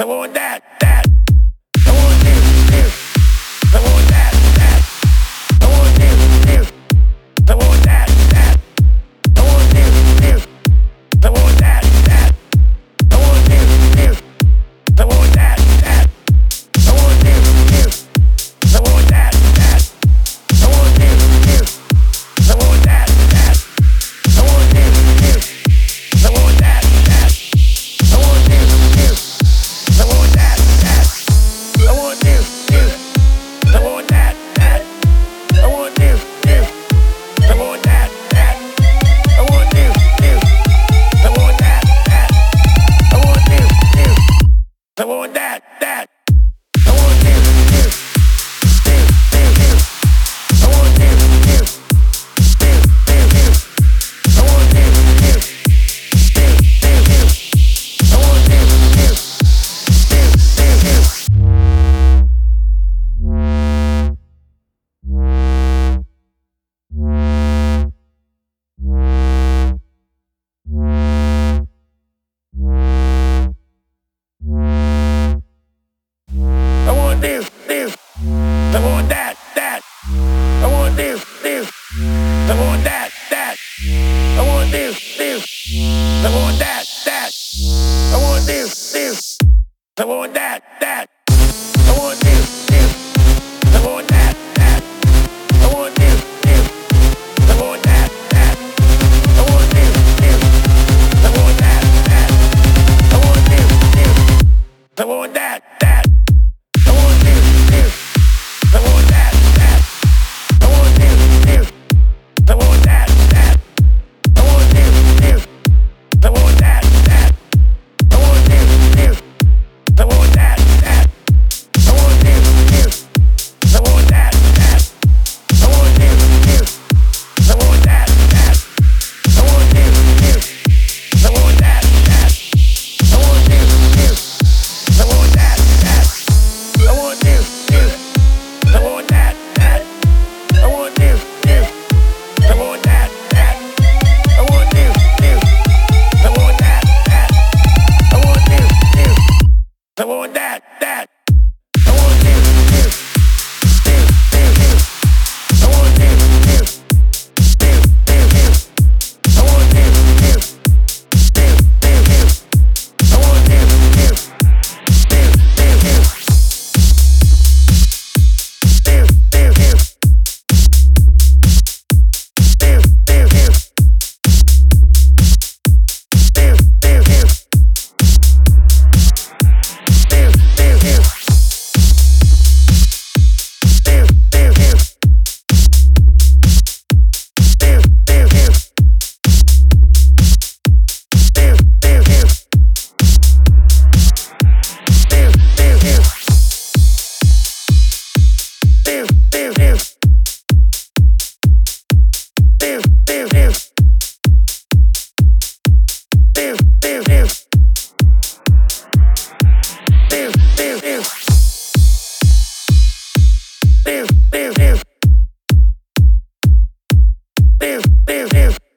I want that. with that. the want. here.